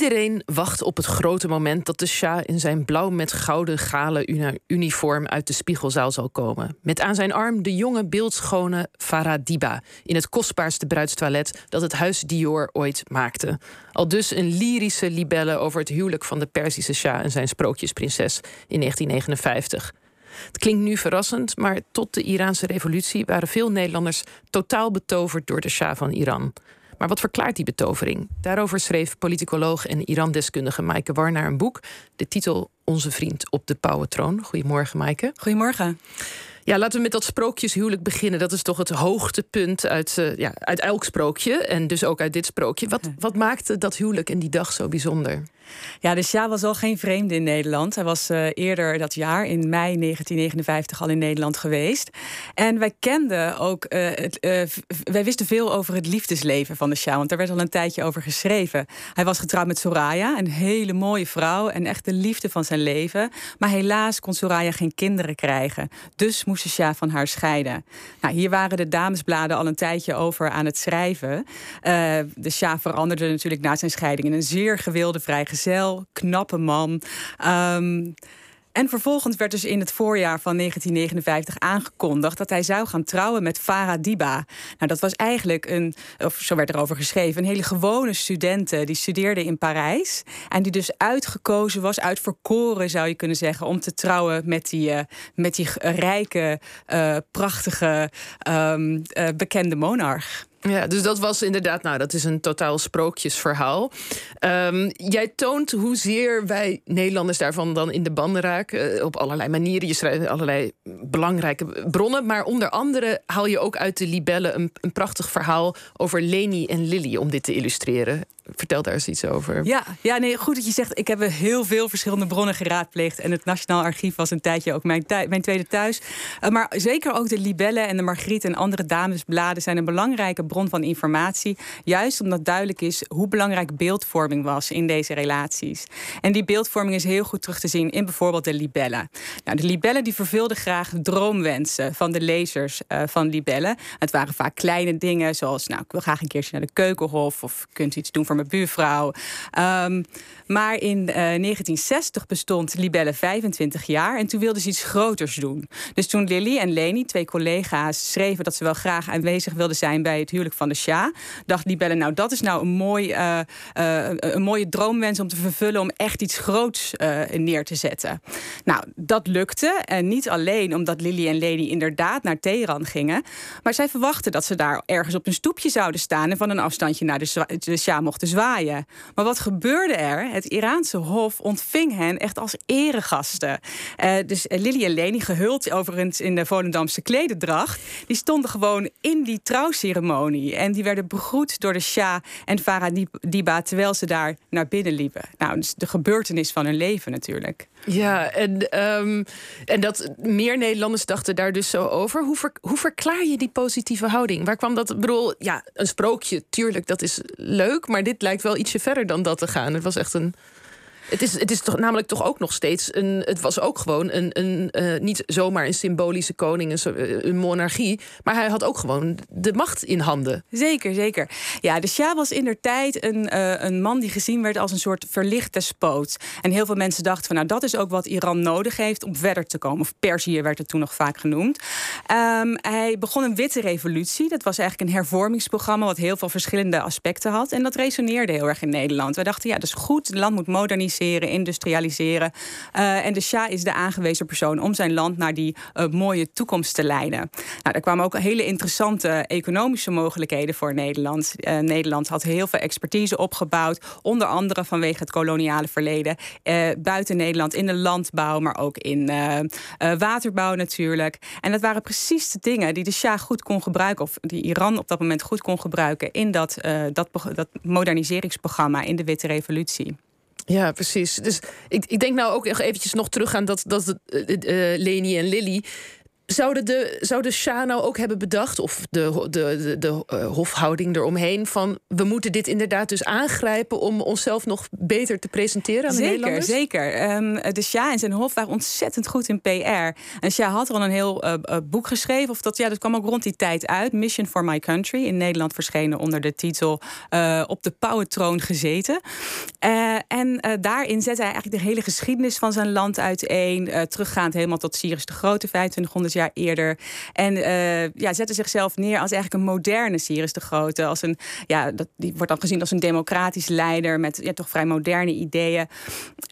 Iedereen wacht op het grote moment dat de Shah in zijn blauw met gouden galen uniform uit de spiegelzaal zal komen. Met aan zijn arm de jonge beeldschone Farah Diba in het kostbaarste bruidstoilet dat het huis Dior ooit maakte. Al dus een lyrische libelle over het huwelijk van de Perzische Shah en zijn sprookjesprinses in 1959. Het klinkt nu verrassend, maar tot de Iraanse revolutie waren veel Nederlanders totaal betoverd door de Shah van Iran. Maar wat verklaart die betovering? Daarover schreef politicoloog en Iran-deskundige Maaike Warnaar een boek. De titel Onze vriend op de Pauwentroon. Goedemorgen, Maaike. Goedemorgen. Ja, laten we met dat sprookjeshuwelijk beginnen. Dat is toch het hoogtepunt uit, uh, ja, uit elk sprookje. En dus ook uit dit sprookje. Wat, wat maakte dat huwelijk en die dag zo bijzonder? Ja, de Shah was al geen vreemde in Nederland. Hij was uh, eerder dat jaar, in mei 1959, al in Nederland geweest. En wij kenden ook, het, uh, wij wisten veel over het liefdesleven van de Shah. Want daar werd al een tijdje over geschreven. Hij was getrouwd met Soraya, een hele mooie vrouw. En echt de liefde van zijn leven. Maar helaas kon Soraya geen kinderen krijgen. Dus moest de Shah van haar scheiden. Nou, hier waren de damesbladen al een tijdje over aan het schrijven. de Shah veranderde natuurlijk na zijn scheiding in een zeer gewilde vrijgezel vrijgezel, knappe man. Um, en vervolgens werd dus in het voorjaar van 1959 aangekondigd dat hij zou gaan trouwen met Farah Diba. Nou, dat was eigenlijk een, of zo werd erover geschreven, een hele gewone studente die studeerde in Parijs. En die dus uitgekozen was, uitverkoren zou je kunnen zeggen, om te trouwen met die, uh, met die rijke, uh, prachtige, um, uh, bekende monarch. Ja, dus dat was inderdaad, nou, dat is een totaal sprookjesverhaal. Um, jij toont hoezeer wij Nederlanders daarvan dan in de banden raken. Eh, op allerlei manieren. Je schrijft allerlei belangrijke bronnen. Maar onder andere haal je ook uit de libellen een, een prachtig verhaal over Leni en Lily om dit te illustreren. Vertel daar eens iets over. Ja, ja nee, goed dat je zegt. Ik heb heel veel verschillende bronnen geraadpleegd. En het Nationaal Archief was een tijdje ook mijn, mijn tweede thuis. Uh, maar zeker ook de libellen en de Margriet en andere damesbladen zijn een belangrijke bron van informatie. Juist omdat duidelijk is hoe belangrijk beeldvorming was in deze relaties. En die beeldvorming is heel goed terug te zien in bijvoorbeeld de libellen. Nou, de libellen die vervulden graag droomwensen van de lezers uh, van libellen. Het waren vaak kleine dingen zoals, nou, ik wil graag een keertje naar de keukenhof of kunt iets doen voor buurvrouw. Um, maar in uh, eh, 1960 bestond Libelle 25 jaar en toen wilden ze iets groters doen. Dus toen Lily en Leni, twee collega's, schreven dat ze wel graag aanwezig wilden zijn bij het huwelijk van de Shah, dacht Libelle, nou dat is nou een, mooi, uh, uh, een mooie droomwens om te vervullen om echt iets groots neer te zetten. Nou, dat lukte. En niet alleen omdat Lily en Leni inderdaad naar Teheran gingen, maar zij verwachten dat ze daar ergens op een stoepje zouden staan en van een afstandje naar de, Shah mochten zwaaien. Maar wat gebeurde er? Het Iraanse hof ontving hen echt als eregasten. Uh, dus Lily en Leni, gehuld overigens in de Volendamse klededracht, die stonden gewoon in die trouwceremonie. En die werden begroet door de Shah en Farah Diba terwijl ze daar naar binnen liepen. Nou, dus de gebeurtenis van hun leven natuurlijk. Ja, en, um, en dat meer Nederlanders dachten daar dus zo over. Hoe, hoe verklaar je die positieve houding? Waar kwam dat? Ik bedoel, ja, een sprookje, tuurlijk, dat is leuk. Maar dit lijkt wel ietsje verder dan dat te gaan. Het was echt een het is, het is toch, namelijk toch ook nog steeds een. Het was ook gewoon een. een uh, niet zomaar een symbolische koning, een, eh, een, monarchie. Maar hij had ook gewoon de macht in handen. Zeker, zeker. Ja, de Shah was in der tijd een, uh, een man die gezien werd als een soort verlicht despoot. En heel veel mensen dachten van nou, dat is ook wat Iran nodig heeft om verder te komen. Of Perzië werd het toen nog vaak genoemd. Um, hij begon een witte revolutie. Dat was eigenlijk een hervormingsprogramma wat heel veel verschillende aspecten had. En dat resoneerde heel erg in Nederland. We dachten ja, dat is goed. Het land moet moderniseren industrialiseren. Uh, en de Shah is de aangewezen persoon om zijn land naar die uh, mooie toekomst te leiden. Nou, er kwamen ook hele interessante economische mogelijkheden voor Nederland. Uh, Nederland had heel veel expertise opgebouwd, onder andere vanwege het koloniale verleden. buiten Nederland in de landbouw, maar ook in waterbouw natuurlijk. En dat waren precies de dingen die de Shah goed kon gebruiken, of die Iran op dat moment goed kon gebruiken in dat, dat, dat moderniseringsprogramma in de Witte Revolutie. Ja, precies. Dus ik, ik denk nou ook eventjes nog terug aan dat, dat uh, Leni en Lily. Zouden de, zou de Shah nou ook hebben bedacht, of de, de, de, de uh, hofhouding eromheen, van we moeten dit inderdaad dus aangrijpen om onszelf nog beter te presenteren aan zeker, de Nederlanders? Zeker, um, De Shah en zijn hof waren ontzettend goed in PR. En Shah had al een heel uh, boek geschreven, of dat, ja, dat kwam ook rond die tijd uit, Mission for My Country, in Nederland verschenen onder de titel uh, Op de Pauwentroon gezeten. en daarin zette hij eigenlijk de hele geschiedenis van zijn land uiteen. teruggaand helemaal tot Cyrus de Grote, 2500 jaar eerder. En ja, zette zichzelf neer als eigenlijk een moderne Cyrus de Grote. Als een, ja, dat, die wordt dan gezien als een democratisch leider met ja, toch vrij moderne ideeën.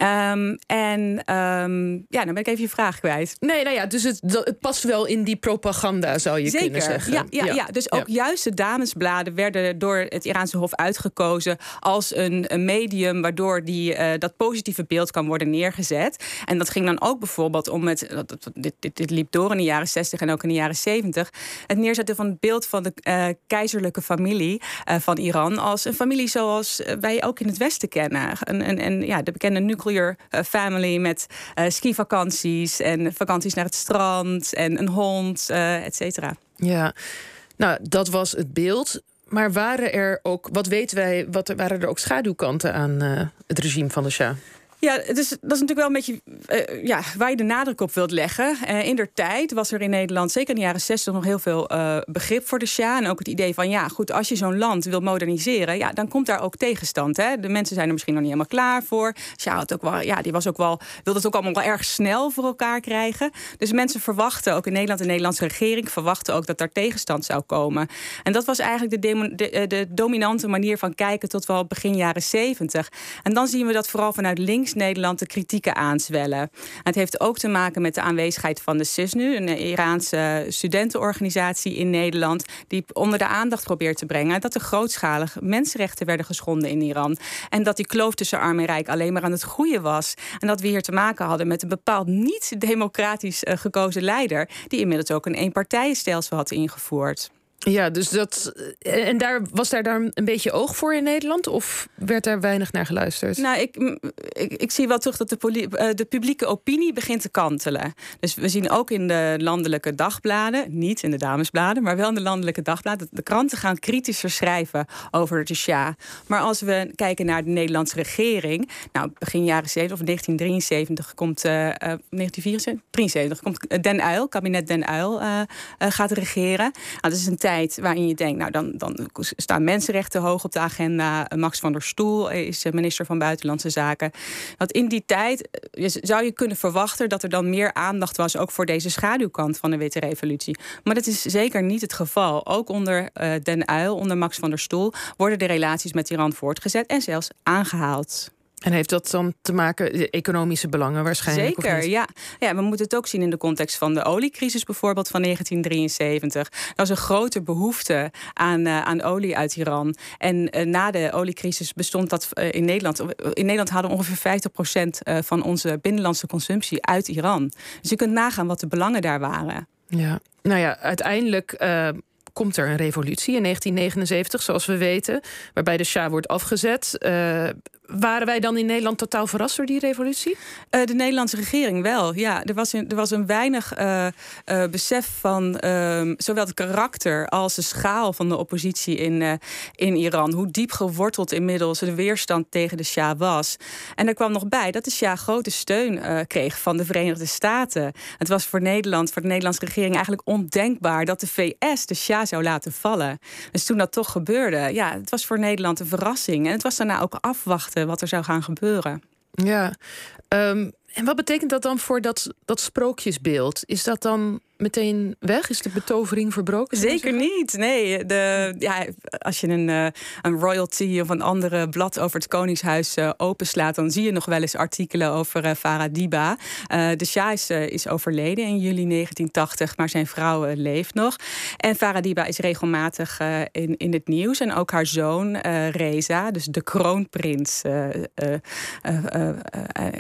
Um, en um, ja, dan ben ik even je vraag kwijt. Nee, nou ja, dus het, het past wel in die propaganda, zou je kunnen zeggen. Ja, ja, ja. ja. dus ook juist de damesbladen werden door het Iraanse Hof uitgekozen als een, een medium waardoor die, uh, dat positieve beeld kan worden neergezet. En dat ging dan ook bijvoorbeeld om het, dat, dit, dit, dit, liep door in de jaren 60 en ook in de jaren 70, het neerzetten van het beeld van de uh, keizerlijke familie uh, van Iran als een familie zoals wij ook in het Westen kennen. En, en, en ja, de bekende nuclear family met skivakanties en vakanties naar het strand en een hond, et cetera. Ja, nou, dat was het beeld. Maar waren er ook, wat weten wij, wat, waren er ook schaduwkanten aan het regime van de Shah? Ja, dus dat is natuurlijk wel een beetje uh, ja, waar je de nadruk op wilt leggen. Uh, in der tijd was er in Nederland, zeker in de jaren 60, nog heel veel uh, begrip voor de Sja. En ook het idee van, ja, goed, als je zo'n land wil moderniseren, ja, dan komt daar ook tegenstand. Hè? De mensen zijn er misschien nog niet helemaal klaar voor. Sja had ook wel, ja, die was ook wel, wilde het ook allemaal wel erg snel voor elkaar krijgen. Dus mensen verwachten, ook in Nederland, de Nederlandse regering verwachten ook dat daar tegenstand zou komen. En dat was eigenlijk de, de, de dominante manier van kijken tot wel begin jaren 70. En dan zien we dat vooral vanuit links Nederland de kritieken aanzwellen. het heeft ook te maken met de aanwezigheid van de CISNU, een Iraanse studentenorganisatie in Nederland, die onder de aandacht probeert te brengen dat er grootschalig mensenrechten werden geschonden in Iran. En dat die kloof tussen arm en rijk alleen maar aan het groeien was. En dat we hier te maken hadden met een bepaald niet-democratisch eh, gekozen leider, die inmiddels ook een eenpartijenstelsel had ingevoerd. Ja, dus dat. Eh, en daar was daar dan een beetje oog voor in Nederland? Of werd daar weinig naar geluisterd? Nou, ik, ik, zie wel terug dat de, eh, de publieke opinie begint te kantelen. Dus we zien ook in de landelijke dagbladen, niet in de damesbladen, maar wel in de landelijke dagbladen, dat de kranten gaan kritischer schrijven over de Sja. Maar als we kijken naar de Nederlandse regering, nou, begin jaren 70 of 1973 komt. Uh, uh, 1973 komt Den Uyl, kabinet Den Uyl, gaat regeren. Nou, dat is een waarin je denkt, nou dan, dan staan mensenrechten hoog op de agenda. Max van der Stoel is minister van Buitenlandse Zaken. Want in die tijd eh, zou je kunnen verwachten dat er dan meer aandacht was, ook voor deze schaduwkant van de Witte Revolutie. Maar dat is zeker niet het geval. Ook onder uh, Den Uyl, onder Max van der Stoel, worden de relaties met Iran voortgezet en zelfs aangehaald. En heeft dat dan te maken, economische belangen waarschijnlijk? Zeker, ja. ja. We moeten het ook zien in de context van de oliecrisis bijvoorbeeld van 1973. Er was een grote behoefte aan, uh, aan olie uit Iran. En uh, na de oliecrisis bestond dat uh, in Nederland. In Nederland hadden we ongeveer 50% van onze binnenlandse consumptie uit Iran. Dus je kunt nagaan wat de belangen daar waren. Ja, nou ja, uiteindelijk komt er een revolutie in 1979, zoals we weten, waarbij de Shah wordt afgezet. Uh, waren wij dan in Nederland totaal verrast door die revolutie? Uh, de Nederlandse regering wel. Ja, er was een, er was een weinig uh, besef van ehm, zowel het karakter als de schaal van de oppositie in, in Iran. Hoe diep geworteld inmiddels de weerstand tegen de Shah was. En er kwam nog bij dat de Shah grote steun kreeg van de Verenigde Staten. Het was voor Nederland, voor de Nederlandse regering eigenlijk ondenkbaar dat de VS de Shah zou laten vallen. Dus toen dat toch gebeurde, ja, het was voor Nederland een verrassing. En het was daarna ook afwachten wat er zou gaan gebeuren. Ja, um, en wat betekent dat dan voor dat, dat sprookjesbeeld? Is dat dan meteen weg? Is de betovering verbroken? Zeker niet. Nee, de, ja, als je een, uh, een royalty of een andere blad over het Koningshuis uh, openslaat, dan zie je nog wel eens artikelen over uh, Farah Diba. de Shah is, is, overleden in juli 1980, maar zijn vrouw leeft nog. En Farah Diba is regelmatig in, in het nieuws. En ook haar zoon Reza, dus de kroonprins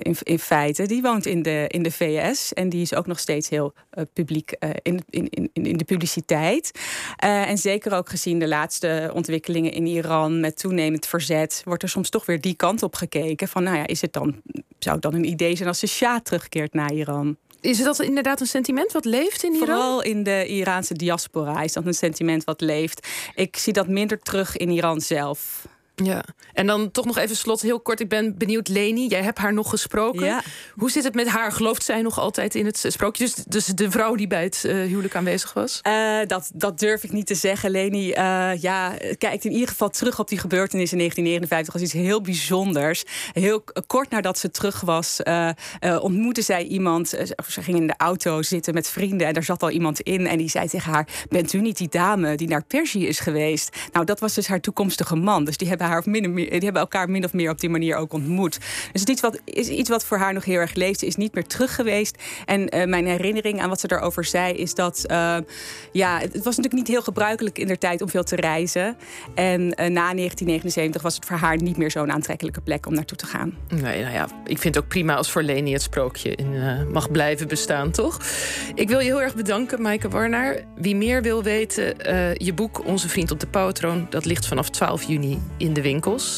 in, in feite, die woont in de, in de VS. En die is ook nog steeds heel publiek uh, in, in, in, in de publiciteit. Uh, en zeker ook gezien de laatste ontwikkelingen in Iran met toenemend verzet, wordt er soms toch weer die kant op gekeken. Van nou ja, is het dan, zou het dan een idee zijn als de Shah terugkeert naar Iran? Is dat inderdaad een sentiment wat leeft in Iran? Vooral in de Iraanse diaspora is dat een sentiment wat leeft. Ik zie dat minder terug in Iran zelf. Ja, en dan toch nog even slot, heel kort. Ik ben benieuwd, Leni, jij hebt haar nog gesproken. Ja. Hoe zit het met haar? Gelooft zij nog altijd in het sprookje? Dus, dus de vrouw die bij het uh, huwelijk aanwezig was? Uh, dat, dat durf ik niet te zeggen. Leni uh, ja, kijkt in ieder geval terug op die gebeurtenis in 1959 als iets heel bijzonders. Heel kort nadat ze terug was, ontmoette zij iemand. ze ging in de auto zitten met vrienden en daar zat al iemand in. En die zei tegen haar: Bent u niet die dame die naar Persie is geweest? Nou, dat was dus haar toekomstige man. Dus die hebben haar min meer, die hebben elkaar min of meer op die manier ook ontmoet. Dus het is iets wat, is iets wat voor haar nog heel erg leeft. Ze is niet meer terug geweest. En uh, mijn herinnering aan wat ze daarover zei, is dat uh, ja, het was natuurlijk niet heel gebruikelijk in der tijd om veel te reizen. En uh, na 1979 was het voor haar niet meer zo'n aantrekkelijke plek om naartoe te gaan. Nee, nou ja, ik vind het ook prima als voor Leni het sprookje in, mag blijven bestaan, toch? Ik wil je heel erg bedanken, Maaike Warnaar. Wie meer wil weten, je boek Onze Vriend op de Pauwtroon, dat ligt vanaf 12 juni in de winkels.